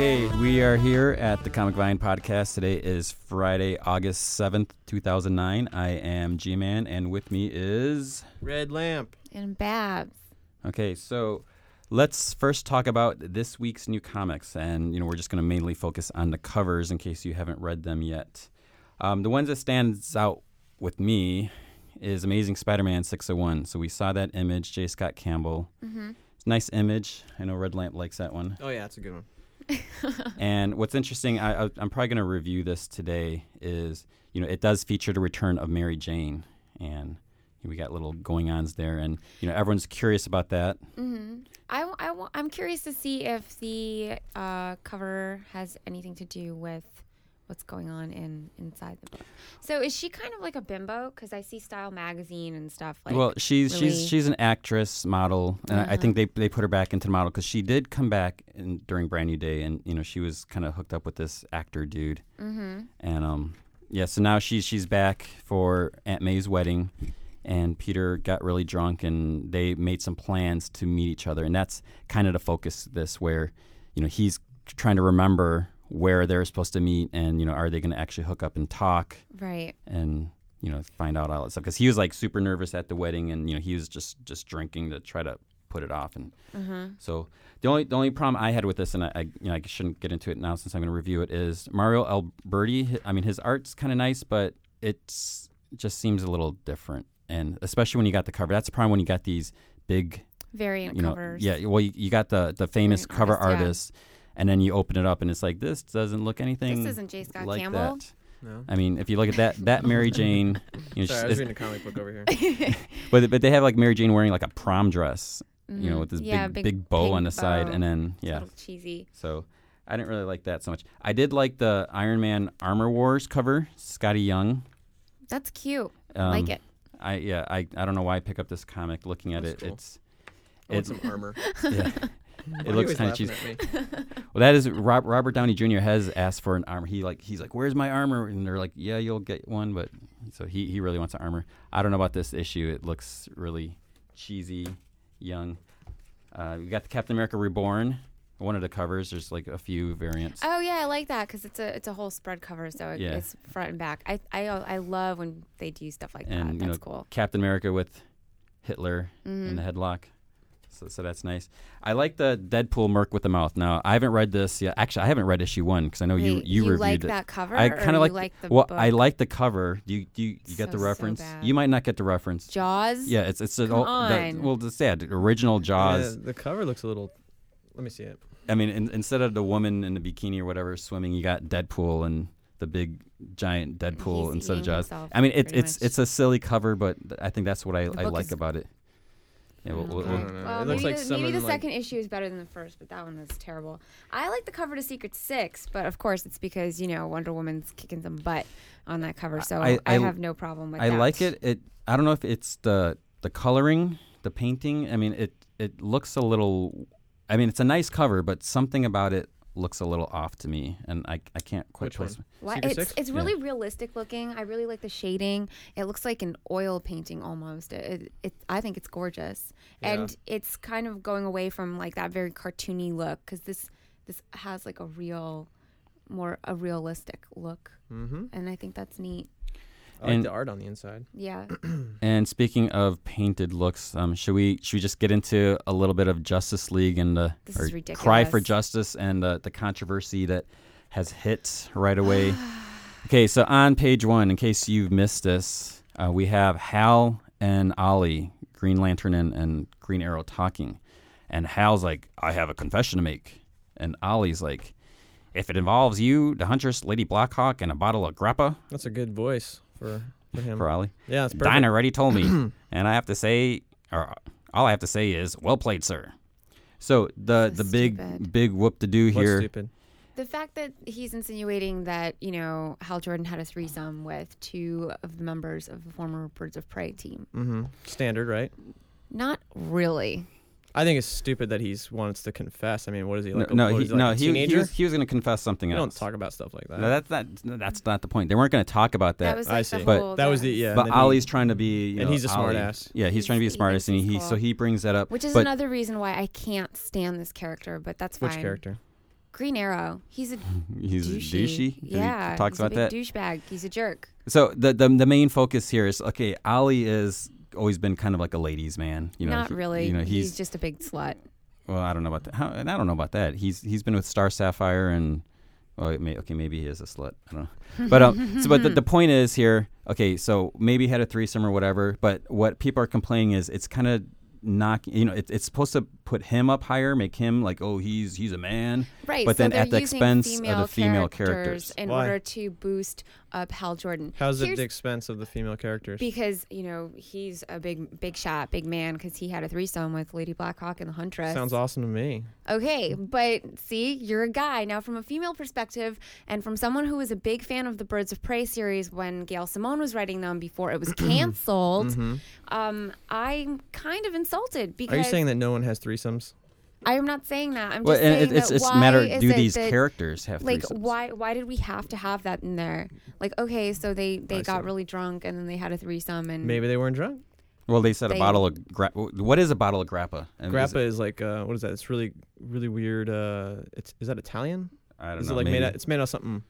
Okay, we are here at the Comic Vine podcast. Today is Friday, August 7th, 2009. I am G Man, and with me is. Red lamp. And Babs. Okay, so let's first talk about this week's new comics. And, you know, we're just going to mainly focus on the covers in case you haven't read them yet. Um, the ones that stands out with me is Amazing Spider-Man 601. So we saw that image, J. Scott Campbell. Mm-hmm. It's a nice image. I know Red Lamp likes that one. Oh yeah, that's a good one. And what's interesting, I, I'm probably going to review this today, is you know it does feature the return of Mary Jane, and we got little going ons there, and you know everyone's curious about that. Mm-hmm. I, I I'm curious to see if the uh, cover has anything to do with what's going on in inside the book. So is she kind of like a bimbo? Because I see Style magazine and stuff like. well, she's really- she's she's an actress, model, and I- I Uh-huh. think they they put her back into the model because she did come back in, during Brand New Day, and you know she was kind of hooked up with this actor dude, mm-hmm. and um yeah, so now she's she's back for Aunt May's wedding. and Peter got really drunk and they made some plans to meet each other and that's kind of the focus of this where you know he's trying to remember where they're supposed to meet and you know are they going to actually hook up and talk Right. and you know find out all that stuff because he was like super nervous at the wedding and you know he was just just drinking to try to put it off and Mm-hmm. so the only the only problem I had with this, and I, I you know I shouldn't get into it now since I'm going to review it, is Mario Alberti. I mean, his art's kind of nice, but it's it just seems a little different, and especially when you got the cover. That's the problem when you got these big, Variant you know, covers. yeah. Well, you, you got the the famous Variant cover artists, yeah. Artist, and then you open it up, and it's like this doesn't look anything. This isn't J. Scott like Campbell. that. No. I mean, if you look at that that Mary Jane, you know, Sorry, I she's- was reading a comic book over here. but but they have like Mary Jane wearing like a prom dress, you know, Mhm. with this yeah, big, big bow on the side, and then It's a yeah, little cheesy. So I didn't really like that so much. I did like the Iron Man Armor Wars cover, Skottie Young. That's cute. Um, like it. I yeah, I, I don't know why I pick up this comic looking at That's it. cool. It's I want It's- some armor. yeah. Why it looks kind of cheesy. Well, that is Rob, Robert Downey Jr. has asked for an armor. He like he's like, "Where's my armor?" And they're like, "Yeah, you'll get one." But so he he really wants an armor. I don't know about this issue. It looks really cheesy, young. Uh, we got the Captain America Reborn. One of the covers. There's like a few variants. Oh yeah, I like that because it's a it's a whole spread cover, so it, Yeah. it's front and back. I, I I love when they do stuff like and that. you That's know cool. Captain America with Hitler Mhm. in the headlock. So, so that's nice. I like the Deadpool Merc with the mouth. Now I haven't read this yet. Actually, I haven't read issue one because I know you Wait, you, reviewed like it. that cover? I kind of like. like the well, book? I like the cover. Do you do you, you get So, the reference? bad. you might not get the reference. Jaws. Yeah, it's it's a, Come oh, the- well, just yeah, original Jaws. Yeah, the cover looks a little. Let me see it. I mean, in, instead of the woman in the bikini or whatever swimming, you got Deadpool and the big giant Deadpool He's instead of Jaws. I mean, it, it's much. it's a silly cover, but th- I think that's what I, I like about it. Yeah, we'll, we'll, we'll- Well, It looks maybe, like the, maybe the like- second issue is better than the first, but that one was terrible. I like the cover to Secret Six, but of course it's because you know Wonder Woman's kicking some butt on that cover, so I- I, I- have no problem with I that. like it. It I don't know if it's the the coloring, the painting. I mean, it it looks a little. I mean, it's a nice cover, but something about it looks a little off to me, and I I can't quite Which place. one? Why, Secret it's Six? it's Yeah. really realistic looking. I really like the shading. It looks like an oil painting almost. It, it, it I think it's gorgeous, Yeah. and it's kind of going away from like that very cartoony look because this this has like a real, more a realistic look, Mm-hmm. and I think that's neat. I like And- the art on the inside. Yeah. And speaking of painted looks, um, should we should we just get into a little bit of Justice League and the This cry for justice and the the controversy that has hit right away? okay, so on page one, in case you've missed this, uh, we have Hal and Ollie, Green Lantern and, and Green Arrow talking, and Hal's like, "I have a confession to make," and Ollie's like. If it involves you, the Huntress, Lady Blackhawk, and a bottle of grappa That's a good voice for for him. for Ollie, yeah, it's perfect. Dinah already told me, and I have to say, or all I have to say is, well played, sir. So the So the big stupid. big whoop to do here. stupid? The fact that he's insinuating that, you know, Hal Jordan had a threesome with two of the members of the former Birds of Prey team. Mm-hmm. Standard, right? Not really. I think it's stupid that he's wants to confess. I mean, what is he No, like? a- no, what he, he, like, no, a he, he was he was going to confess something We don't talk about stuff like that. No, that's not that's not the point. They weren't going to talk about That that. was I like see. But that was the yeah. but Ollie's he- trying to be, you and know, he's a Ollie- smartass. Yeah, he's He's- trying to be the he smartest, and he, he's so he brings that up. Which is but another reason why I can't stand this character, but that's fine. which character? Green Arrow. He's a He's douchey. douchey. Yeah, he talks he's about a that. douchebag. He's a jerk. So the, the the main focus here is okay. Ollie is always been kind of like a ladies' man. You know, Not he- really. You know, he's, he's, just a big slut. well. I don't know about that. How, and I don't know about that. He's he's been with Star Sapphire and well, may, okay, maybe he is a slut. I don't know. But um, so, but the, the point is here. Okay, so maybe he had a threesome or whatever. But what people are complaining is it's kind of knock. You know, it, it's supposed to put him up higher, make him like, oh, he's he's a man. Right. But so then at the expense of the female female characters characters. in Why? order to boost up Hal Jordan. How's it the expense of the female characters? Because you know he's a big, big shot, big man. Because he had a threesome with Lady Blackhawk and the Huntress. Sounds awesome to me. Okay, but see, you're a guy. Now, from a female perspective, and from someone who was a big fan of the Birds of Prey series when Gail Simone was writing them before it was canceled, um, I'm kind of insulted because Mm-hmm. Are you saying that no one has threesomes? I am not saying that. I'm Well, just and saying it's that it's why a matter. is Do it these that, characters have like threesomes? why why did we have to have that in there? Like okay, so they they I got see. really drunk and then they had a threesome and Maybe they weren't drunk. Well, they said They- a bottle of gra- what is a bottle of grappa? And is Grappa it- is like uh, what is that? It's really really weird. Uh, it's is that Italian? I don't Is know. it like maybe. made? Out, it's made out of something.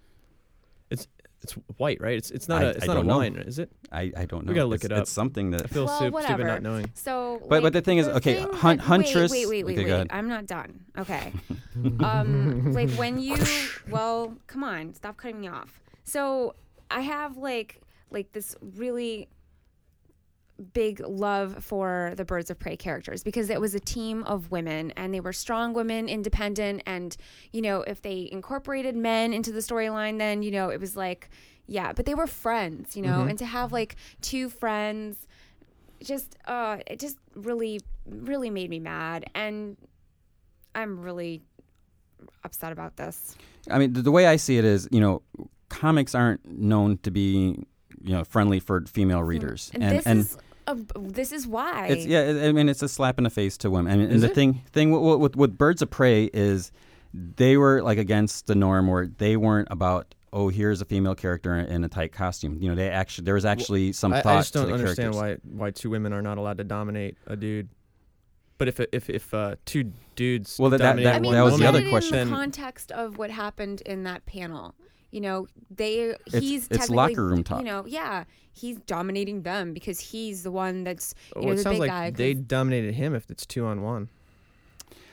It's it's white, right? It's it's not I- a it's I not a don't know. is it? I, I don't know. We gotta look It's- it up. It's something I that. feel Well, stu- stupid not knowing. So, But- but the thing is, okay, thing Hun- that- Huntress- Wait, wait, wait, okay, wait, wait. I'm not done. Okay. um, like when you, well, come on, stop cutting me off. So I have like, like this really big love for the Birds of Prey characters because it was a team of women and they were strong women, independent, and you know if they incorporated men into the storyline, then you know it was like, yeah, but they were friends, you know, and to have like two friends just uh it just really really made me mad. And i'm really upset about this. I mean, the, the way I see it is, you know, comics aren't known to be, you know, friendly for female readers, and, and this and is a, this is why it's yeah. I I mean, it's a slap in the face to women. And, and Is the thing thing with, with with Birds of Prey is they were like against the norm, where they weren't about. Oh, here's a female character in a tight costume. You know, they actually there was actually some I, thought I just don't to the understand characters. why why two women are not allowed to dominate a dude. But if if if uh, two dudes Well, that- that- dominate that- i mean that was the other question. in the context of what happened in that panel you know they It's- he's it's technically, locker room talk. you know yeah he's dominating them because he's the one that's you Well, know it the sounds big like guy they 'cause- dominated him if it's two on one.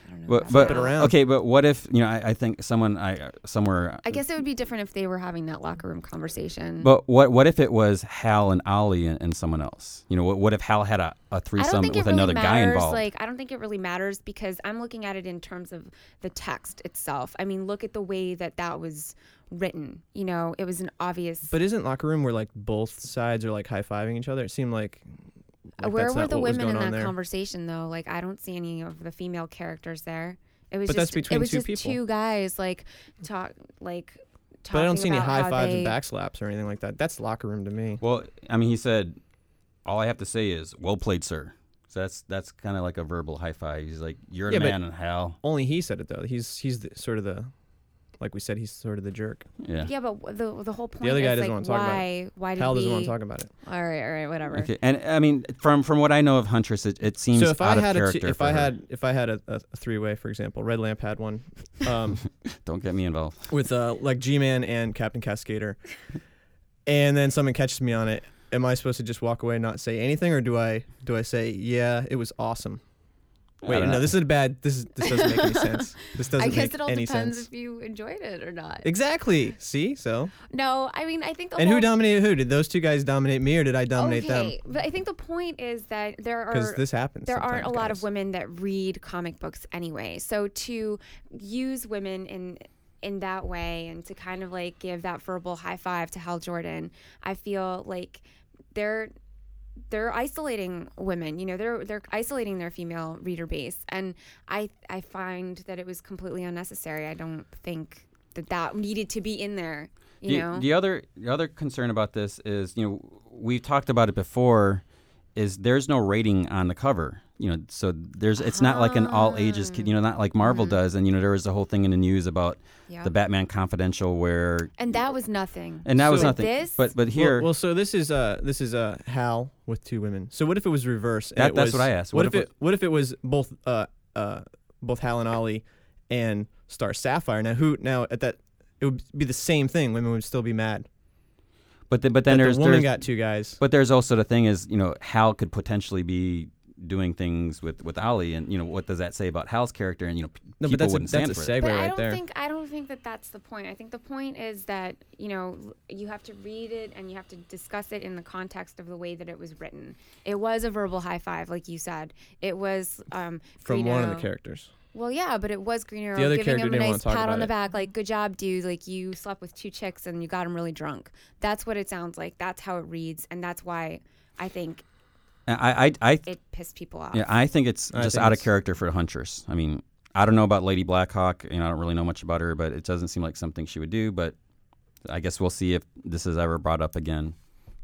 I don't know But, but it around. okay, but what if you know? I, I think someone I uh, somewhere. i guess it would be different if they were having that locker room conversation But what what if it was Hal and Ollie and, and someone else? You know, what, what if Hal had a, a threesome with really another matters. guy involved? Like, I don't think it really matters because I'm looking at it in terms of the text itself. I mean, look at the way that that was written. You know, it was an obvious. But isn't locker room where like both sides are like high fiving each other? It seemed like. Like Where were the women in that there. conversation though? Like, I don't see any of the female characters there. It was But just that's between it was two just people. two guys like talk like. But I don't see any high fives they- and backslaps or anything like that. That's locker room to me. well, I mean, he said, "All I have to say is, well played, sir." So that's that's kind of like a verbal high five. He's like, "You're Yeah, a man, in hell." Only he said it though. He's he's the, sort of the, like we said, he's sort of the jerk. Yeah. Yeah, but the the whole point The other guy is doesn't like wanna talk about why why did Hal doesn't want to talk about it. All right, all right, whatever. Okay, and I mean, from from what I know of Huntress, it, it seems so if out I had a character. t- if for I her. had if I had a, a, a three way, for example, Red Lamp had one, um, don't get me involved. with uh like G Man and Captain Cascader, and then someone catches me on it. Am I supposed to just walk away and not say anything, or do I do I say yeah, it was awesome? I Wait, no, know. this is bad. This is this doesn't make any sense. This doesn't I guess make it all any depends sense. if you enjoyed it or not. Exactly. See, so No, I mean I think the and whole who dominated who? Did those two guys dominate me, or did I dominate okay, but I think the point is that there them? Because are this happens. there aren't a sometimes, lot of women that read comic books anyway. So to use women in in that way and to kind of like give that verbal high five to Hal Jordan, I feel like they're they're isolating women. You know, they're they're isolating their female reader base, and I I find that it was completely unnecessary. I don't think that that needed to be in there. You the, know, the other the other concern about this is, you know, we've talked about it before. Is there's no rating on the cover, you know, so there's it's not like an all ages kid, you know, not like Marvel does, and you know there was a whole thing in the news about yeah. the Batman Confidential where, and that was nothing. and that was nothing. This- but but here, Well, well, so this is uh this is uh Hal with two women. So what if it was reverse? and That- it that's was- what I asked. What, What if if it what if it was both uh uh both Hal and Ollie, and Star Sapphire. Now who now at that it would be the same thing. Women would still be mad. But the, but then that there's the woman there's, got two guys. but there's also the thing is you know Hal could potentially be doing things with with Ollie, and you know what does that say about Hal's character? And you know p- No, people but that's wouldn't that's stand a for it. segue But I don't there. think I don't think that that's the point. I think the point is that you know you have to read it and you have to discuss it in the context of the way that it was written. It was a verbal high five, like you said. It was um, From Green one of the characters. Well, yeah, but it was Green Arrow other giving character him a nice pat on the it. back, like "Good job, dude! Like you slept with two chicks and you got him really drunk." That's what it sounds like. That's how it reads, and that's why I think And I I I it pissed people off. yeah I think it's I just think out of character for Huntress. I mean I don't know about Lady Blackhawk. You know I don't really know much about her, but it doesn't seem like something she would do. But I guess we'll see if this is ever brought up again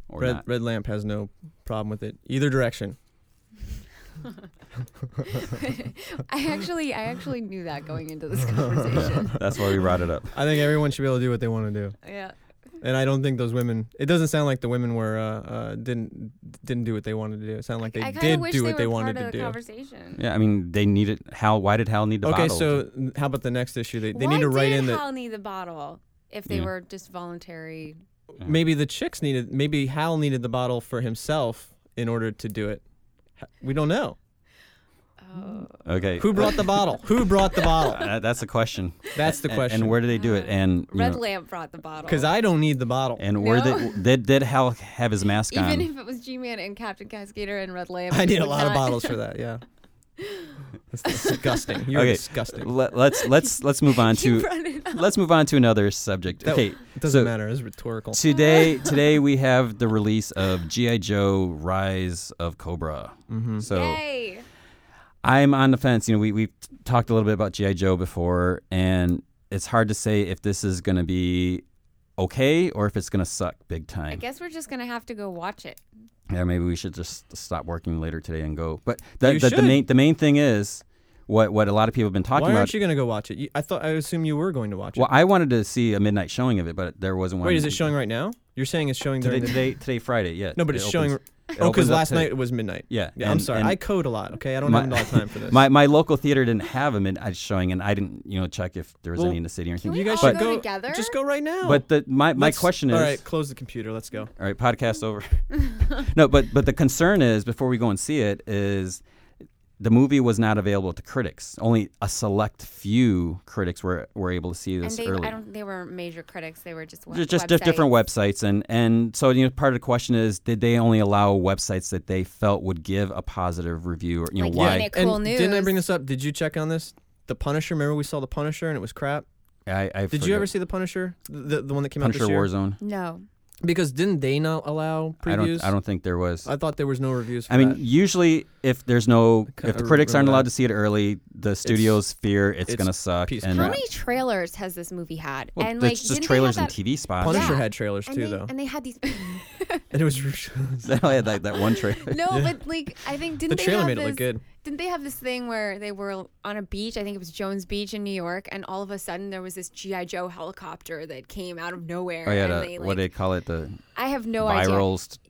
or Red not. Red Lamp has no problem with it either direction. I actually, I actually knew that going into this conversation. That's why we brought it up. I think everyone should be able to do what they want to do, yeah. and I don't think those women. It doesn't sound like the women were uh, uh, didn't didn't do what they wanted to do. It sounded like they I kind did of wish do they what they were wanted part to of the do. conversation. Yeah, I mean they needed Hal. Why did Hal need the Okay, bottle? so how about the next issue? They they Why need to write did in that Hal need the bottle if they Yeah. were just voluntary? Yeah. maybe the chicks needed maybe Hal needed the bottle for himself in order to do it. H- We don't know. Oh. okay, Who brought the bottle? Who brought the bottle? Uh, that's the question. That's the question. And, where did they do it? And Red know, Lamp brought the bottle. Because I don't need the bottle. and where No. did did did Hal have his mask even on? if it was G-Man and Captain Cascader and Red Lamp, I need a would lot of bottles for that. Yeah. That's disgusting. You're Okay. disgusting. Let, let's let's let's move on to brought it up. let's move on to another subject. That- Okay, It doesn't so matter. It's rhetorical. today today we have the release of GI Joe: Rise of Cobra. Mm-hmm. So Yay! I'm on the fence. You know, we we've talked a little bit about GI Joe before, and it's hard to say if this is going to be okay or if it's going to suck big time. I guess we're just gonna have to go watch it. Yeah, maybe we should just stop working later today and go. But the the, the main the main thing is what what a lot of people have been talking Why about. aren't you going to go watch it? You, I thought I assume you were going to watch it. well, I wanted to see a midnight showing of it, but there wasn't one. Wait, is it showing right now? You're saying it's showing today? during the Today, today, Friday. Yeah. No, but it it's opens- showing. It Oh, because last today. night it was midnight. Yeah. Yeah, I'm sorry. I code a lot. Okay, I don't My- have a lot of time for this. my my local theater didn't have a midnight uh, showing, and I didn't you know check if there was Well, any in the city or anything. Can we you guys all should go go together? Just go right now. But the my my Let's- question is All right, close the computer. Let's go. All right, podcast over. no, but but the concern is before we go and see it is the movie was not available to critics. Only a select few critics were were able to see And this they, early. I don't. They were major critics. They were just web- just just diff- different websites. websites and and so you know part of the question is did they only allow websites that they felt would give a positive review or you know Like why Yannick Cool and didn't I bring this up? Did you check on this? The Punisher. Remember we saw the Punisher and it was crap. I, I Did you ever see the Punisher? The the one that came out Punisher this year? Warzone? No. Because didn't they not allow I previews? don't I don't think there was. I thought there was no reviews. For I mean, that. usually if there's no, if the critics aren't allowed that. to see it early, the studios fear it's, it's gonna suck. and How many trailers has this movie had? well, and it's like, just trailers and TV spots. Punisher Yeah. had trailers and too, they, though, And they had these. and it was. they only had like that one trailer. no, Yeah. but like I think didn't the they trailer have made it look good. Didn't they have this thing where they were on a beach? I think it was Jones Beach in New York, and all of a sudden there was this GI Joe helicopter that came out of nowhere. Oh yeah, and the, they, what like, do they call it? The I have no idea. viral st-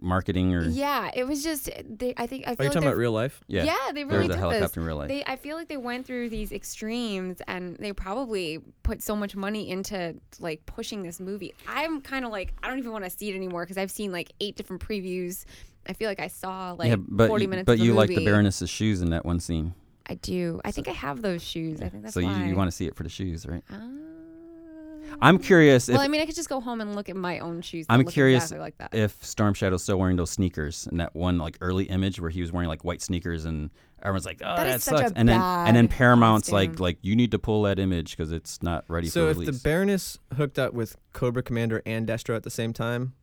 marketing or Yeah, it was just. They, I think I feel Are you like talking about real life? yeah. Yeah, they There really was a did helicopter this. in real life. They, I feel like they went through these extremes, and they probably put so much money into like pushing this movie. I'm kind of like, I don't even want to see it anymore because I've seen like eight different previews. I feel like I saw like yeah, but 40 you, minutes. but of the you like the. Baroness's shoes in that one scene. I do. I think I have those shoes. I think that's so you, why. you want to see it for the shoes, right? Ah. I'm curious if well, I mean, I could just go home and look at my own shoes. I'm curious exactly like that. if Storm Shadow's still wearing those sneakers in that one like early image where he was wearing like white sneakers and everyone's like, oh, That that, is such sucks. and then and then Paramount's like costume. like you need to pull that image because it's not ready So for if release. the Baroness hooked up with Cobra Commander and Destro at the same time,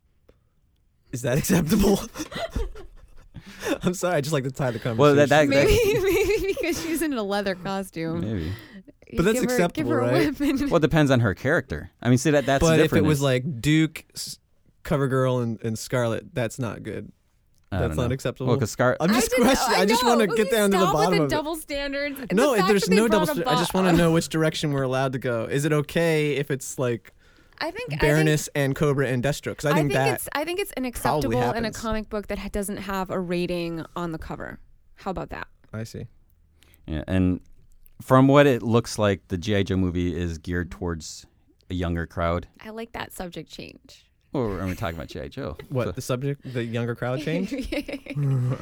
is that acceptable? I'm sorry, I just like to tie the conversation. Well, that- that- maybe, maybe because she's in a leather costume. Maybe. But that's give her, acceptable, give her right? A weapon. Well, it depends on her character. I mean, see that that's but if it was like Duke, S- CoverGirl, and, and Scarlet, that's not good. I don't That's know. not acceptable. Well, because Scar. I'm just questioning. I, just want to get down to the bottom with of the it. double standards. No, fact there's no double. a St- I just want to know which direction we're allowed to go. Is it okay if it's like I think I think- Baroness and Cobra and Destro? Because I think that it's I think it's unacceptable in a comic book that ha- doesn't have a rating on the cover. How about that? I see. Yeah, and from what it looks like, the GI Joe movie is geared towards a younger crowd. I like that subject change. Or are we talking about GI Joe? What So, the subject? The younger crowd change?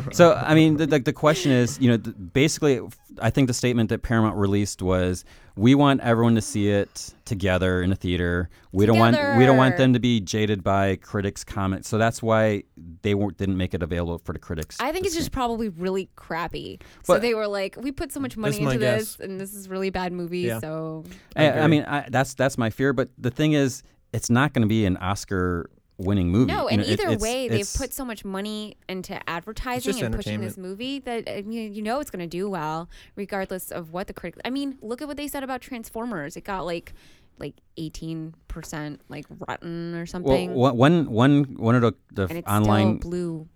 so, I mean, the, the the question is, you know, th- basically, I think the statement that Paramount released was, we want everyone to see it together in a theater. We don't want we don't want them to be jaded by critics' comments. So that's why they weren't didn't make it available for the critics. I think to it's just probably really crappy. so they were like, we put so much money That's into this, guess. and this is really bad movie. Yeah. So I, I agree. mean, I, that's that's my fear. But the thing is, it's not going to be an Oscar winning movie. No, and know, either it, it's, way, it's, they've put so much money into advertising and pushing this movie that uh, I mean, you know it's going to do well, regardless of what the critics. I mean, look at what they said about Transformers. It got like like 18% like rotten or something. Well, one, one, one of the, the online blue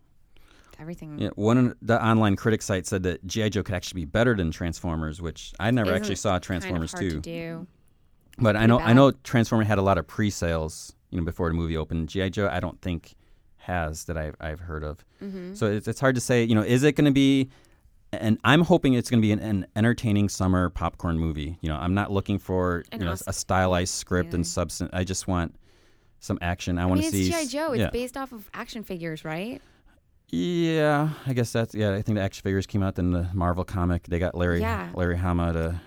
everything. Yeah, one of the online critic site said that GI Joe could actually be better than Transformers, which I never Isn't actually saw Transformers kind of 2. But I know I know Transformers had a lot of pre-sales, you know, before the movie opened. GI Joe, I don't think has that I've I've heard of. Mm-hmm. So it's it's hard to say. You know, is it going to be? And I'm hoping it's going to be an, an entertaining summer popcorn movie. You know, I'm not looking for And you know also- a stylized script and substance. I just want some action. I, I want to it's see. GI Joe. It's yeah. based off of action figures, right? Yeah, I guess that's yeah. I think the action figures came out in the Marvel comic. They got Larry Yeah. Larry Hama to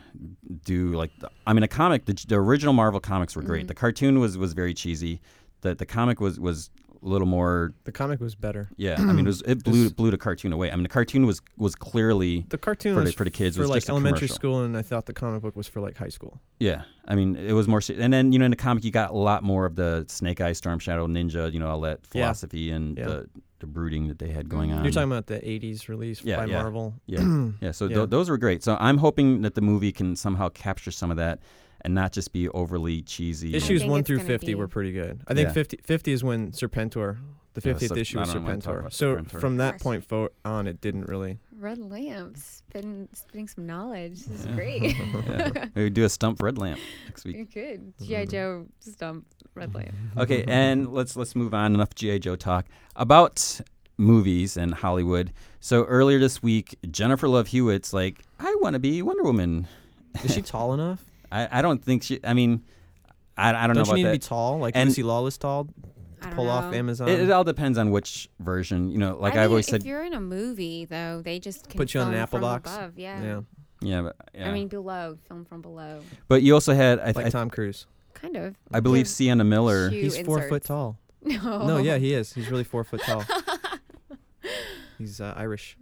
do like. The, I mean, a comic, the, the original Marvel comics were great. Mhm. The cartoon was was very cheesy. The the comic was was a little more. The comic was better. Yeah, I mean, it was it blew This- blew the cartoon away. I mean, the cartoon was was clearly The cartoon For the- was for the kids for was like just elementary commercial. school, and I thought the comic book was for like high school. yeah. I mean, it was more. And then you know, in the comic, you got a lot more of the Snake Eye, Storm Shadow, Ninja. You know, all that Yeah. philosophy and Yeah. the the brooding that they had going Mhm. on. You're talking about the '80s release Yeah, by yeah. Marvel. Yeah, yeah. So Yeah. Th- those were great. So I'm hoping that the movie can somehow capture some of that and not just be overly cheesy. Issues one through 50 be- were pretty good. I think Yeah. 50, 50 is when Serpentor, the Yeah, 50th Serp- issue was don't wanna talk Serpentor. So Serpentor. from that point forward on, it didn't really. Red lamp, spitting, spitting some knowledge. This is Yeah. great. yeah. Maybe do a stump red lamp next week. You could GI Joe stump red lamp. Okay, and let's let's move on. Enough GI Joe talk about movies and Hollywood. So earlier this week, Jennifer Love Hewitt's like, I want to be Wonder Woman. Is she tall enough? I, I don't think she. I mean, I, I don't, know Don't you about need that. to be tall? Like And- Lucy Lawless tall? I Pull know. off Amazon? it, it all depends on which version. You know, like I I've mean, always if said. If you're in a movie, though, they just can Put you on an Apple box? Above. Yeah. yeah. Yeah, but, yeah. I mean, below, film from below. but you also had. I, Like I, Tom Cruise. Kind of. I believe Give Sienna Miller. shoe He's four foot tall. No. No, yeah, he is. He's really four foot tall. He's uh, Irish.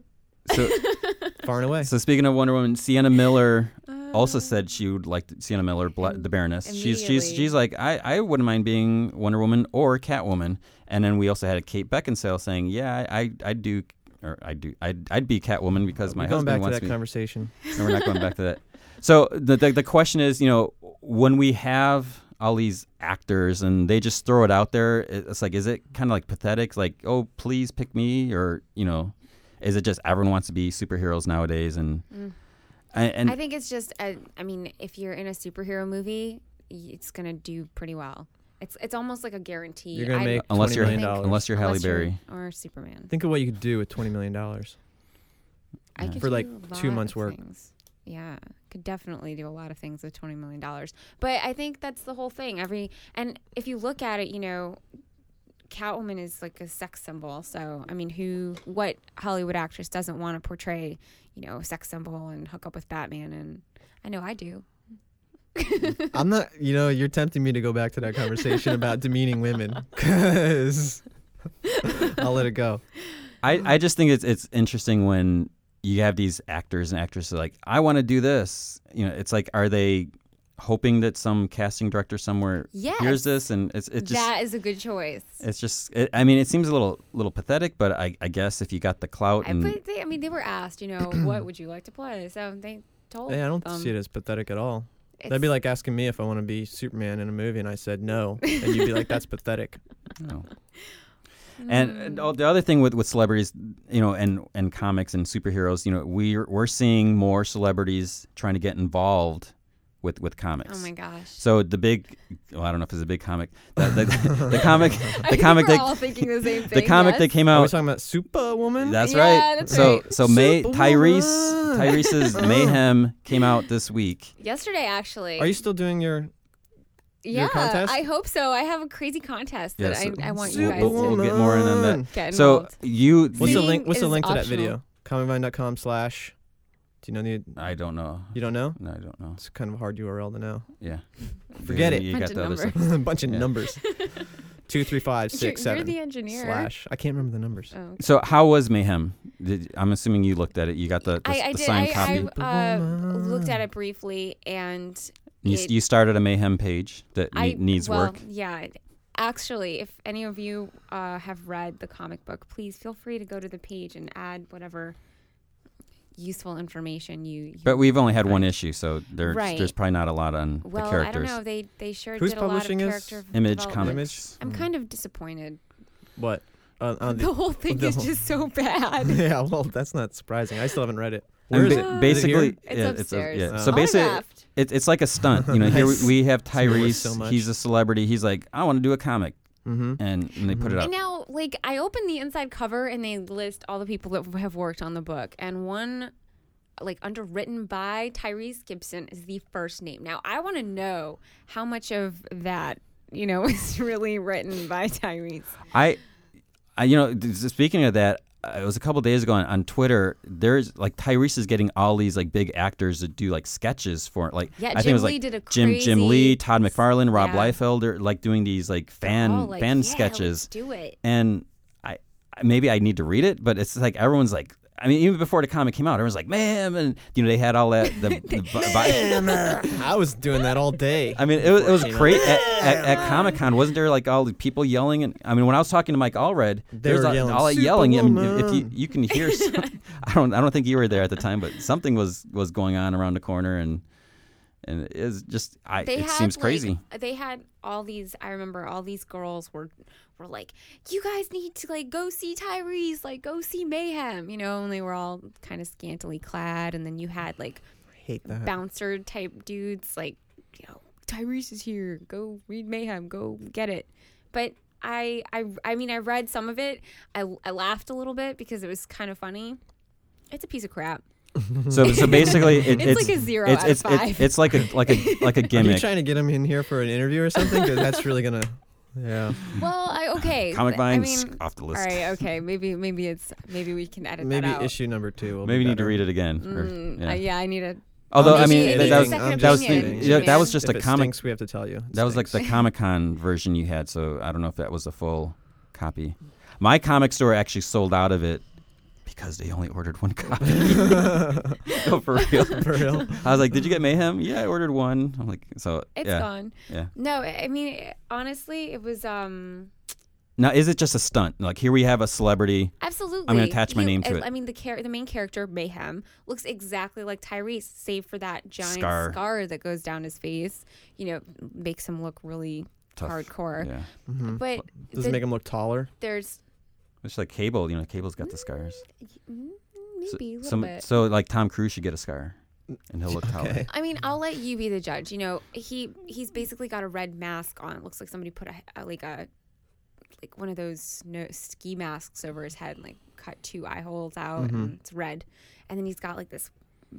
So, Far and away. so speaking of Wonder Woman, Sienna Miller Uh, also said she would like to- Sienna Miller, Bla- the Baroness. She's she's she's like I, I wouldn't mind being Wonder Woman or Catwoman. And then we also had Kate Beckinsale saying, yeah, I I I'd do or I do I'd, I'd be Catwoman because my We're going husband back to that me. conversation. No, we're not going back to that. So the, the the question is, you know, when we have all these actors and they just throw it out there, it's like, is it kind of like pathetic? Like, oh, please pick me, or you know, is it just everyone wants to be superheroes nowadays? And Mm. And, and I think it's just. A, I mean, if you're in a superhero movie, it's gonna do pretty well. It's it's almost like a guarantee. You're gonna I- make unless you're think- unless you're Halle unless you're- Berry, or Superman. Think of what you could do with twenty million dollars. I Yeah. could For, do like, a two lot months' of work. things. Yeah, could definitely do a lot of things with twenty million dollars. But I think that's the whole thing. Every and if you look at it, you know, Catwoman is like a sex symbol. So I mean, who, what Hollywood actress doesn't want to portray, you know, a sex symbol and hook up with Batman? And I know I do. I'm not. You know, you're tempting me to go back to that conversation about demeaning women. Cause I'll let it go. I, I just think it's it's interesting when you have these actors and actresses like I want to do this. You know, it's like are they hoping that some casting director somewhere Yes, hears this and it's it just that is a good choice. it's just it, I mean it seems a little little pathetic, but I, I guess if you got the clout I, and but they, I mean, they were asked, you know, what would you like to play? So they told. Yeah, I don't them. see it as pathetic at all. That'd be like asking me if I want to be Superman in a movie, and I said no, and you'd be like, "That's pathetic." no. Hmm. And, and oh, the other thing with, with celebrities, you know, and, and comics and superheroes, you know, we're we're seeing more celebrities trying to get involved with with comics. Oh my gosh. So the big, well, I don't know if it's a big comic. The, the, the comic, I the think comic we're that all thinking the same thing. the comic yes. that came Are we out. talking about Superwoman? That's Yeah, right. that's so right. so May Tyrese Tyrese's Mayhem came out this week. yesterday actually. Are you still doing your? yeah, contest? I hope so. I have a crazy contest that Yeah, so- I, I want you guys We'll- we'll to get more in on that. So you, What's the link? What's the link to that video? Comicvine.com slash. Do you know the? I don't know. You don't know? No, I don't know. It's kind of a hard URL to know. Yeah. Forget You- it. You Bunch got of the other numbers. stuff. a bunch of Yeah. numbers. Two, three, five, You're- six, you're, seven. the engineer. slash. I can't remember the numbers. Oh. So how was Mayhem? Did, I'm assuming you looked at it. You got the, the, I, I the did. signed I, copy. I uh, looked at it briefly, and you, it- you started a Mayhem page that I needs well, work. Yeah. Actually, if any of you uh, have read the comic book, please feel free to go to the page and add whatever useful information you. you But we've only had one issue, so there's Right. there's probably not a lot on Well, the I characters. don't know. They they sure Who's did a lot of publishing this? character Image development. Comics. I'm kind of disappointed. What? Uh, uh, The whole thing the is whole- just so bad. yeah, well, that's not surprising. I still haven't read it. And Where is ba- it Basically, here? It's yeah, a- upstairs. yeah. Oh. So basically, it, it's like a stunt. You know, here we, we have Tyrese. so he's a celebrity. He's like, I want to do a comic, Mm-hmm. and, and they put it And up. now, like, I opened the inside cover and they list all the people that have worked on the book. And one, like, underwritten by Tyrese Gibson is the first name. Now, I want to know how much of that, you know, is really written by Tyrese. I, I, you know, speaking of that, Uh, it was a couple days ago on, on Twitter. There's like Tyrese is getting all these like big actors to do like sketches for like Yeah, I think Jim it was Lee like did a Jim Jim Lee, Todd McFarlane, Rob Yeah. Liefeld, are like doing these like fan like, fan yeah, sketches. do it. and I- maybe I need to read it, but it's like everyone's like. I mean, even before the comic came out, everyone's like, "Man," and you know they had all that. The, the bi- bi- uh, I was doing that all day. I mean, it was, it was Came great at, at, at Comic Con. Wasn't there like all the people yelling? And I mean, when I was talking to Mike Allred, They there's all, yelling, all that yelling. I mean, if you you can hear, some, I don't I don't think you were there at the time, but something was was going on around the corner, and and it is just I They it had, seems like, crazy. They had all these. I remember all these girls were were like, "You guys need to like go see Tyrese, like go see Mayhem," you know. And they were all kind of scantily clad, and then you had like hate that. bouncer type dudes, like you know, Tyrese is here. Go read Mayhem. Go get it. But I, I, I mean, I read some of it. I, I laughed a little bit because it was kind of funny. It's a piece of crap. So so basically, it, It's it's like a zero it's out it's, it's five. it's like a like a like a Are you gimmick. trying to get him in here for an interview or something? Because that's really gonna. Yeah. Well, I okay. Comic I mean, off the list. right, okay. Maybe maybe it's maybe we can edit Maybe that out. issue number two. Will Maybe be need to read it again. or- Mm, yeah. uh, yeah, I need a. Although I mean just that, that was. Second that was just opinion, the, yeah, that was just if a it comic stinks, we have to tell you. It That was like the stinks. Comic Con version you had, so I don't know if that was a full copy. My comic store actually sold out of it because they only ordered one copy. oh, for real. For real. I was like, "Did you get Mayhem?" Yeah, I ordered one. I'm like, so It's yeah, gone. yeah. No, I mean honestly, it was um Now, is it just a stunt? Like here we have a celebrity. absolutely. I'm going to attach my You- name to I, it. I mean, the char- the main character Mayhem looks exactly like Tyrese, save for that giant Scar. scar, that goes down his face. You know, makes him look really Tough. hardcore. Yeah, Mhm. But Does the- it make him look taller? there's it's like Cable. You know, Cable's got the scars. mm, So, maybe a little some- bit. so like Tom Cruise should get a scar, and he'll look taller. Okay. I mean, I'll let you be the judge. You know, he he's basically got a red mask on. It looks like somebody put a, a like a like one of those no, ski masks over his head, and, like cut two eye holes out, and it's red. And then he's got like this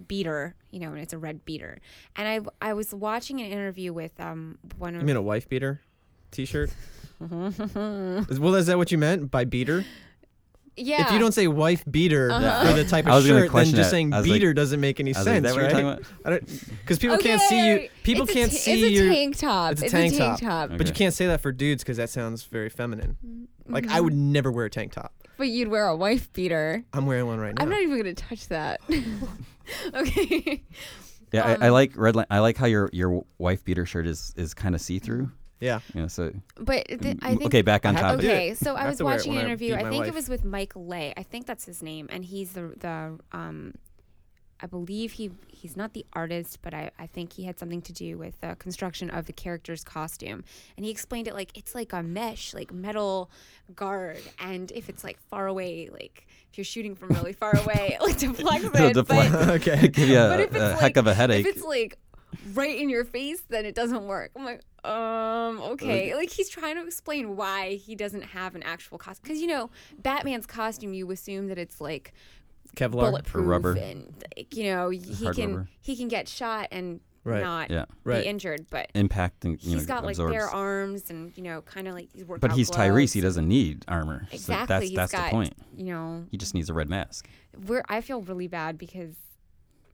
beater, you know, and it's a red beater. And I I was watching an interview with um one of You mean a wife beater T-shirt? Is- well, is that what you meant by beater? yeah. If you don't say wife beater Uh-huh. for the type of shirt, then just that. saying I was like- beater doesn't make any I was like, sense, "Is that what right? you're talking about?" Because people can't see you. People it's can't t- see it's a your. tank top. It's a tank top. top. But you can't say that for dudes because that sounds very feminine. Like Mm-hmm. I would never wear a tank top. But you'd wear a wife beater. I'm wearing one right now. I'm not even gonna touch that. okay. Yeah, Um, I, I like red. Li- I like how your your wife beater shirt is is kind of see through. Yeah. You know, so but th- I think okay, back on I have to topic. Okay, so I I, was to wear it watching an interview. beat I think wife. it was with Mike Lay. I think that's his name, and he's the the um, I believe he he's not the artist, but I I think he had something to do with the construction of the character's costume. And he explained it like it's like a mesh, like metal guard, and if it's like far away, like if you're shooting from really far away, it like deflects It'll deflect. But okay. Give you But a, if a like- heck of a if headache. it's like right in your face, then it doesn't work. I'm like, um, okay. Like he's trying to explain why he doesn't have an actual costume. Because you know, Batman's costume, you assume that it's like Kevlar. bulletproof rubber. and like, you know he hard can rubber. he can get shot and Right. not Yeah. Right. injured. But Impacting, you he's know, got like bare arms and you know kind of like these workout but he's gloves. Tyrese. He doesn't need armor. So Exactly. that's he's that's got, the point. You know, He just needs a red mask. we're I feel really bad because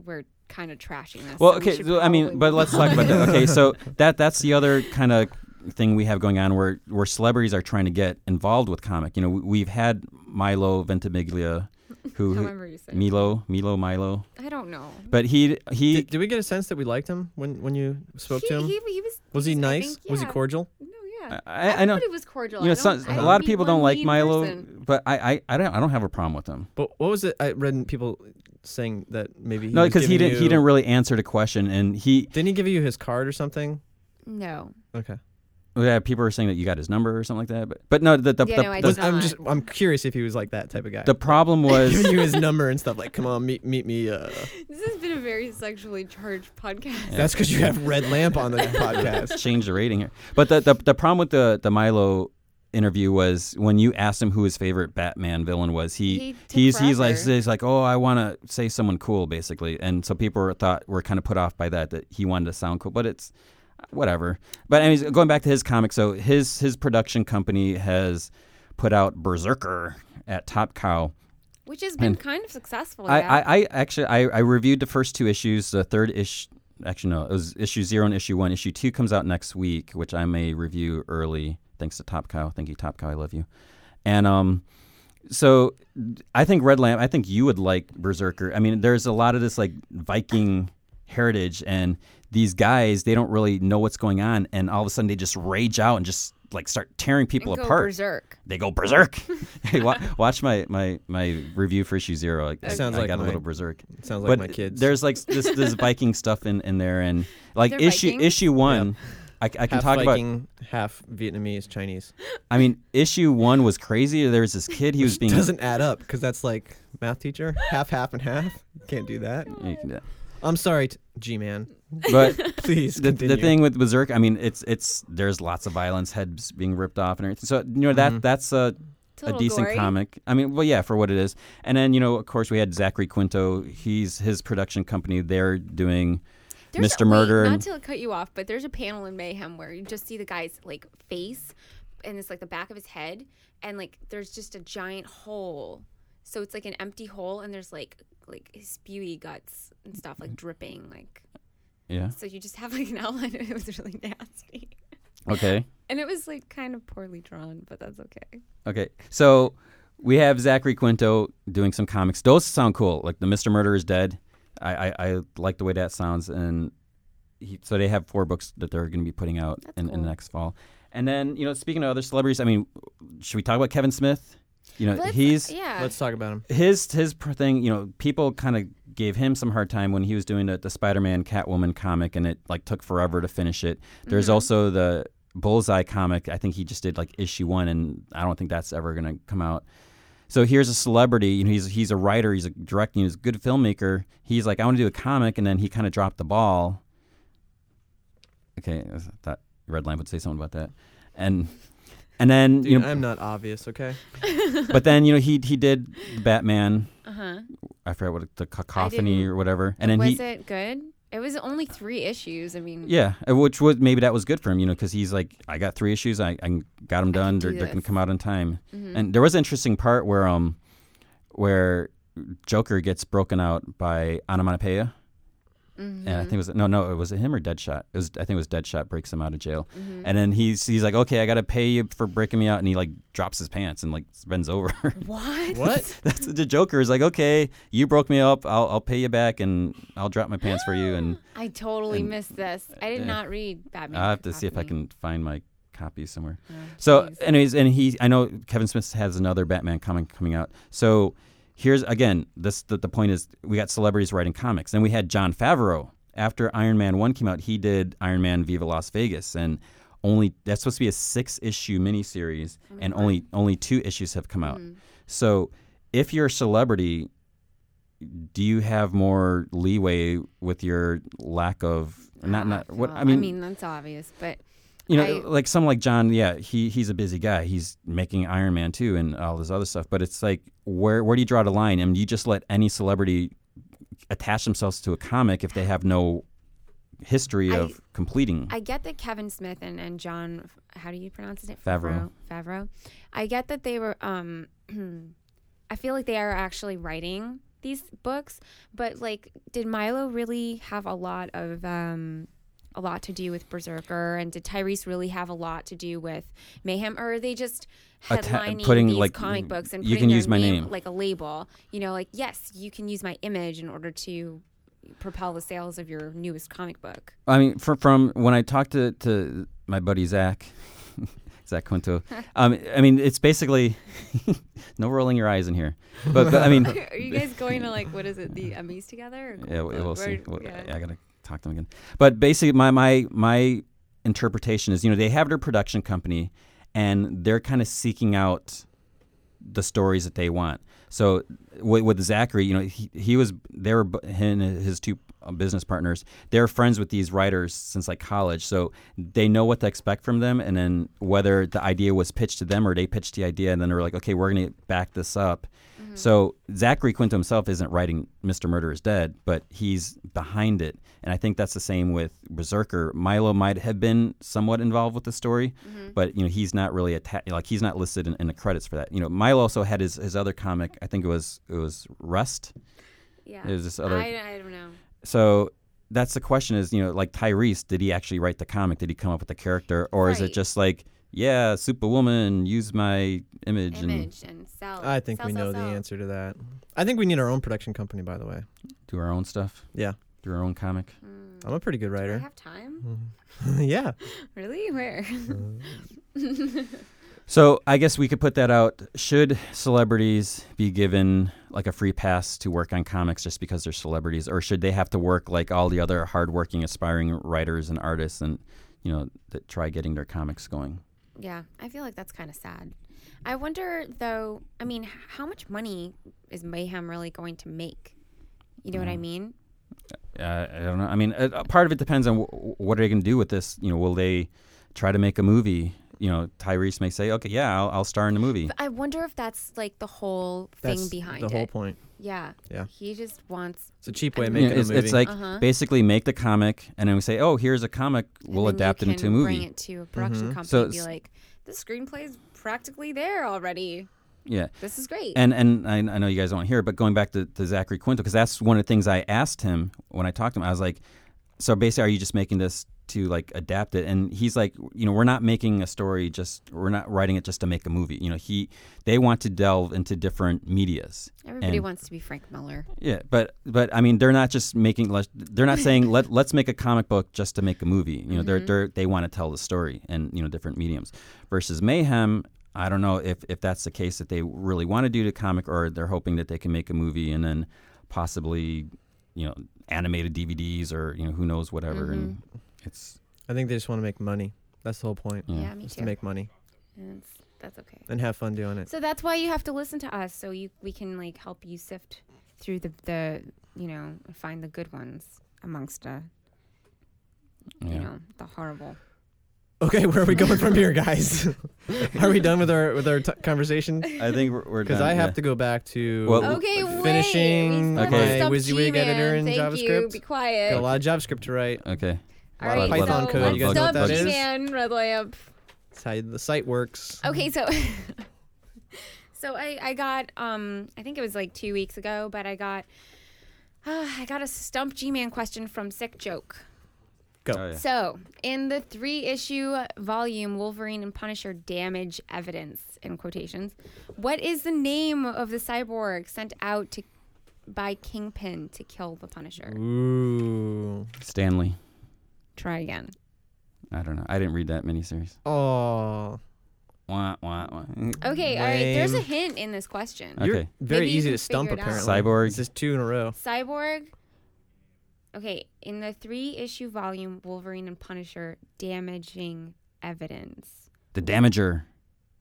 we're kind of trashing this. Well, so we okay. should so, I mean, but let's talk about that. Okay, so that that's the other kind of thing we have going on where where celebrities are trying to get involved with comic. You know, we, we've had Milo Ventimiglia, who, who However you say. Milo, Milo, Milo, I don't know. but he he Did, did we get a sense that we liked him when when you spoke he, to him? He, he was. was he I nice? think, was he cordial? No, yeah. I, I know. Everybody was cordial. You know, I some, don't- I a lot of people don't like Milo, person. but I, I, I don't I don't have a problem with him. But what was it? I read people saying that maybe he No, because he didn't he didn't really answer the question, and he Didn't he give you his card or something? No. Okay. yeah people were saying that you got his number or something like that. But but no, the the, Yeah, the, no, I the I'm just I'm curious if he was like that type of guy. the problem was giving you his number and stuff like, come on, meet meet me. Uh, This has been a very sexually charged podcast. Yeah. That's because you have red lamp on the podcast. change the rating here. But the, the the problem with the the Milo interview was when you asked him who his favorite Batman villain was. He, He he's he's like he's like oh I want to say someone cool basically, and so people were, thought were kind of put off by that that he wanted to sound cool, but it's whatever. But anyways, going back to his comic, so his his production company has put out Berserker at Top Cow. Which has been And kind of successful. I, yeah. I, I actually I, I reviewed the first two issues. The third issue, actually no, it was issue zero and issue one. Issue two comes out next week, which I may review early. Thanks to Top Cow. Thank you, Top Cow. I love you. And um, so I think Red Lamp. I think you would like Berserker. I mean, there's a lot of this like Viking heritage, and these guys they don't really know what's going on, and all of a sudden they just rage out and just like start tearing people and go apart berserk. they go berserk. hey, wa- watch my, my, my review for issue zero. I, Sounds I like got a little berserk. Sounds like but my kids. there's like this this Viking stuff in, in there, and like They're issue Vikings? issue one, I, I can half talk about. Viking, half Vietnamese, Chinese. I mean, issue one was crazy. There was this kid. He was being. Doesn't add up because that's like math teacher. Half, half, and half. Can't do that. Yeah, you can do that. I'm sorry, t- G-man. But Please the, the thing with Berserk, I mean, it's it's there's lots of violence, heads being ripped off and everything. So you know that Mhm. that's a a, a decent gory. comic. I mean, well, yeah, for what it is. And then you know, of course, we had Zachary Quinto. He's his production company. They're doing There's Mr. A, wait, Murder not and- to cut you off, but there's a panel in Mayhem where you just see the guy's like face, and it's like the back of his head, and like there's just a giant hole. So it's like an empty hole, and there's like like his spewy guts and stuff like dripping. Like yeah. so, you just have like an outline. and It was really nasty, Okay. and it was like kind of poorly drawn, but that's okay. Okay. So we have Zachary Quinto doing some comics. Those sound cool. Like the Mr. Murder is Dead. I, I, I like the way that sounds. And he, so they have four books that they're going to be putting out That's in, in cool. the next fall. And then, you know, speaking of other celebrities, I mean, should we talk about Kevin Smith? You know, Let's- he's yeah. Let's talk about him. his his thing. You know, people kind of gave him some hard time when he was doing the, the Spider-Man Catwoman comic, and it like took forever to finish it. There's Mhm. also the Bullseye comic. I think he just did like issue one, and I don't think that's ever gonna come out. So here's a celebrity. You know, he's he's a writer. He's a director, He's a good filmmaker. He's like, I want to do a comic, and then he kind of dropped the ball. Okay, I thought Red Lamp would say something about that, and and then Dude, you know, I'm not obvious, okay? but then you know he he did Batman. Uh huh. I forget what the cacophony or whatever, and then was he it good? It was only three issues. I mean, yeah, uh, which was maybe that was good for him, you know, because he's like, I got three issues, I, I got them done, do they're, they're gonna come out on time, mhm. and there was an interesting part where um where Joker gets broken out by onomatopoeia, and I think it was no no it was it him or Deadshot. It was I think it was Deadshot breaks him out of jail, Mhm. and then he's he's like, okay, I got to pay you for breaking me out, and he like drops his pants and like bends over. what? What? That's the Joker is like, okay, you broke me up, I'll I'll pay you back, and I'll drop my pants for you, and I totally And- missed this. I did yeah. not read Batman. I'll have to see if I can find my copy somewhere. Oh, So, anyways, and he, I know Kevin Smith has another Batman comic coming out. So, here's again, this the, the point is we got celebrities writing comics. Then we had Jon Favreau after Iron Man one came out. He did Iron Man Viva Las Vegas, and only that's supposed to be a six issue miniseries, and only only two issues have come out. Mhm. So, if you're a celebrity, do you have more leeway with your lack of not not what I mean, I mean that's obvious, but you know I- like someone like Jon yeah he he's a busy guy he's making Iron Man too and all this other stuff but it's like where where do you draw the line I and you just let any celebrity attach themselves to a comic if they have no history I- of completing I get that Kevin Smith and, and Jon, how do you pronounce it? Favreau. Favreau. I get that they were. Um, I feel like they are actually writing these books, but like, did Milo really have a lot of um, a lot to do with Berserker, and did Tyrese really have a lot to do with Mayhem, or are they just Atta- headlining putting, these like, comic books and you putting can use my name. like a label? You know, like yes, you can use my image in order to propel the sales of your newest comic book. I mean, from, from when I talked to, to my buddy Zach, Zach Quinto, um, I mean, it's basically no rolling your eyes in here, but, but I mean, Are you guys going to like what is it, the Emmys together? yeah, we- we'll see. Well, yeah. I gotta talk to them again. But basically, my my my interpretation is, you know, they have their production company, and they're kind of seeking out the stories that they want. So with, with Zachary, you know, he, he was they were him and his two uh, business partners. They're friends with these writers since like college, so they know what to expect from them. And then whether the idea was pitched to them or they pitched the idea, and then they were like, okay, we're going to back this up. So Zachary Quinto himself isn't writing Mr. Murder is Dead, but he's behind it. And I think that's the same with Berserker. Milo might have been somewhat involved with the story, mm-hmm. but you know he's not really atta- like he's not listed in, in the credits for that. You know, Milo also had his, his other comic. I think it was it was Rest. Yeah. It was this other. I, I don't know. So that's the question: is you know like Tyrese, did he actually write the comic? Did he come up with the character, or is it just like yeah, Superwoman, use my image, and Image and sell. I think sell, we sell, know the sell. answer to that. I think we need our own production company, by the way. do our own stuff, Yeah, do our own comic? Mm. I'm a pretty good Do I writer. have time? Mm-hmm. yeah. Really? Where? Uh. So I guess we could put that out. Should celebrities be given like a free pass to work on comics just because they're celebrities, or should they have to work like all the other hardworking, aspiring writers and artists, and you know, that try getting their comics going? yeah, I feel like that's kind of sad. I wonder though. I mean, how much money is Mayhem really going to make? You know what I mm. mean? Uh, I don't know. I mean, uh, part of it depends on w- what are they going to do with this. You know, will they try to make a movie? You know, Tyrese may say, "Okay, yeah, I'll, I'll star in the movie." But I wonder if that's like the whole thing That's behind the whole point. Yeah. Yeah. He just wants. It's a cheap way of You know, making it's, a movie. it's like Uh-huh. basically make the comic, and then we say, "Oh, here's a comic. We'll then you adapt it into a can movie." Bring it to a production Mhm. company So and be it's- like, the screenplay's practically there already. Yeah. This is great. And and I, I know you guys don't hear it, but going back to, to Zachary Quinto, because that's one of the things I asked him when I talked to him. I was like, so basically, are you just making this to like adapt it? And he's like, you know, we're not making a story just, we're not writing it just to make a movie. You know, he they want to delve into different medias. Everybody and- wants to be Frank Miller. Yeah, but but I mean, they're not just making. They're not saying let let's make a comic book just to make a movie. You know, they're, mm-hmm. they're they want to tell the story and you know different mediums. Versus Mayhem, I don't know if if that's the case that they really want to do the comic or they're hoping that they can make a movie and then possibly you know animated DVDs or you know who knows whatever. And it's I think they just want to make money. That's the whole point. yeah. Yeah, me Just too. to make money and it's, that's okay. and have fun doing it. So that's why you have to listen to us, so you we can like help you sift through the the you know find the good ones amongst uh yeah. you know the horrible. Okay, where are we going from here, guys? are we done with our with our t- conversation? I think we're, we're Because I have yeah. to go back to Well- Okay, wait. finishing Okay. have my WYSIWYG editor G-Man. in Thank JavaScript. You. Be quiet. Got a lot of JavaScript to write. Okay. All lot of Python so code. what's You guys know what Stumped that is? G-Man, Red Lamp. That's how the site works. Okay, so so I I got um I think it was like two weeks ago, but I got uh, I got a stump G-Man question from Sick Joke. Go. Oh, yeah. So in the three issue volume Wolverine and Punisher damage evidence in quotations, what is the name of the cyborg sent out to by Kingpin to kill the Punisher? Ooh. Stanley. Try again. I don't know. I didn't read that miniseries. Oh. Wah, wah, wah. Okay, all right. There's a hint in this question. You're Okay. very Maybe easy to stump, figure it out. apparently. Cyborg. This is two in a row. Cyborg. Okay, in the three issue volume, Wolverine and Punisher damaging evidence. The Damager.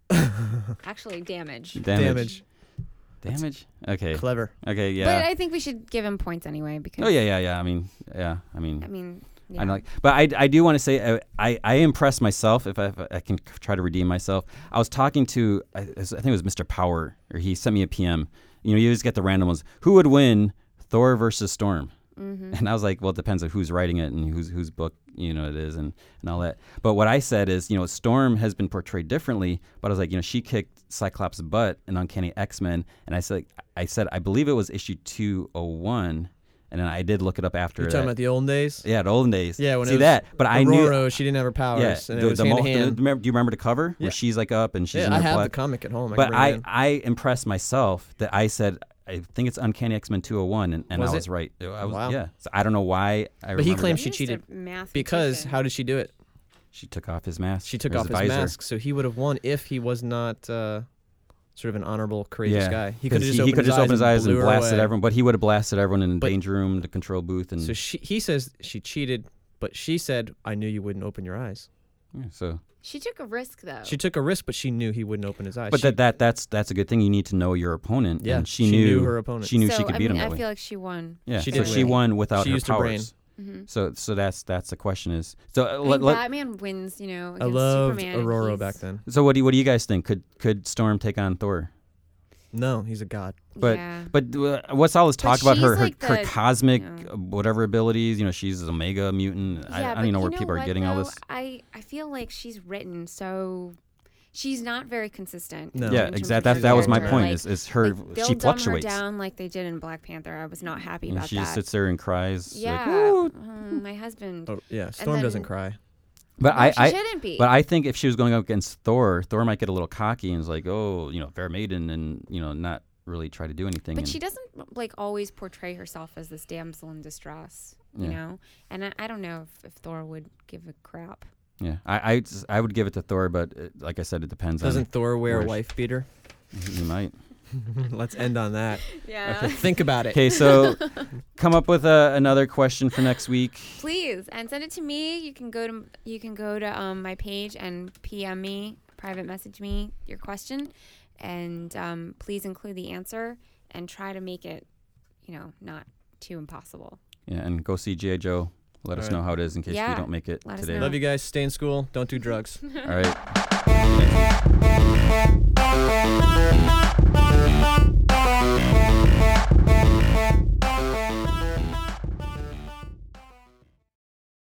Actually, damage. Damage. Damage. Damage. Okay. Clever. Okay. Yeah. But I think we should give him points anyway because Oh yeah, yeah, yeah. I mean, yeah. I mean, I mean, I yeah. know, like, but I, I do want to say uh, I, I impressed myself if I, if I can try to redeem myself. I was talking to I, I think it was Mr. Power, or he sent me a PM. You know, you always get the random ones. Who would win, Thor versus Storm? Mm-hmm. And I was like, well, it depends on who's writing it and whose whose book you know it is and, and all that. But what I said is, you know, Storm has been portrayed differently. But I was like, you know, she kicked Cyclops' butt in Uncanny X Men, and I said, I said, I believe it was issue two oh one, and then I did look it up after You're that. about the olden days. yeah, the olden days. Yeah, when it see was that. But I knew. She didn't have her powers, Yeah, and the, it was the hand mo- hand. the- do you remember the cover Yeah. where she's like up and she's yeah, in I have black? the comic at home. I but can I. I impressed myself that I said I think it's Uncanny X Men 201, and, and Was I it? was right. I was Wow. yeah. So I don't know why. I But he claims she cheated because how did she do it? she took off his mask. She took off his visor. mask, so he would have won if he was not uh, sort of an honorable, courageous Yeah, guy. He 'cause could have just he, opened could his just open his eyes and blew her blasted away. everyone, but he would have blasted everyone in the But- danger room, the control booth, and So she, he says she cheated, but she said, "I knew you wouldn't open your eyes." yeah, so. She took a risk though. She took a risk, but she knew he wouldn't open his eyes. But She- that, that that's that's a good thing. You need to know your opponent. yeah, and she, knew, her opponent. She knew so, she could I beat mean, him I way. feel like she won. yeah, she so did she won without She her used her brain. powers. hmm So so that's that's the question is. So uh, I let, mean, let- Batman wins, you know. I Against loved Superman, Aurora back then. so what do you, what do you guys think? Could could Storm take on Thor? No, he's a god. But- yeah. But uh, what's all this talk about her her, like her the- cosmic you know. uh, whatever abilities? You know, she's an Omega mutant. I, I Yeah, don't even know but where you people are what, getting all this. I I feel like she's written so she's not very consistent. No. Yeah, exactly. That that was my point. Like, is is her like, she dumb fluctuates. her down like they did in Black Panther. I was not happy and about she that. just sits there and cries. yeah, "Ooh." mm, my husband. Oh yeah, Storm doesn't cry. But No, I, she I shouldn't be. but I think if she was going up against Thor, Thor might get a little cocky and is like, oh, you know, fair maiden, and you know, not really try to do anything. But and- she doesn't like always portray herself as this damsel in distress, you Yeah. know. And I, I don't know if, if Thor would give a crap. yeah, I I, just- I would give it to Thor, but uh like I said, it depends. Doesn't Thor wear a wife beater? on he might. Let's end on that. Yeah. Okay, think about it. Okay, so come up with uh, another question for next week. Please and send it to me. You can go to you can go to um, my page and PM me, private message me your question, and um, please include the answer and try to make it, you know, not too impossible. Yeah, and go see GI Joe. Let us All right. know how it is in case Yeah, we don't make it let today. Love you guys. Stay in school. Don't do drugs. All right. Bye.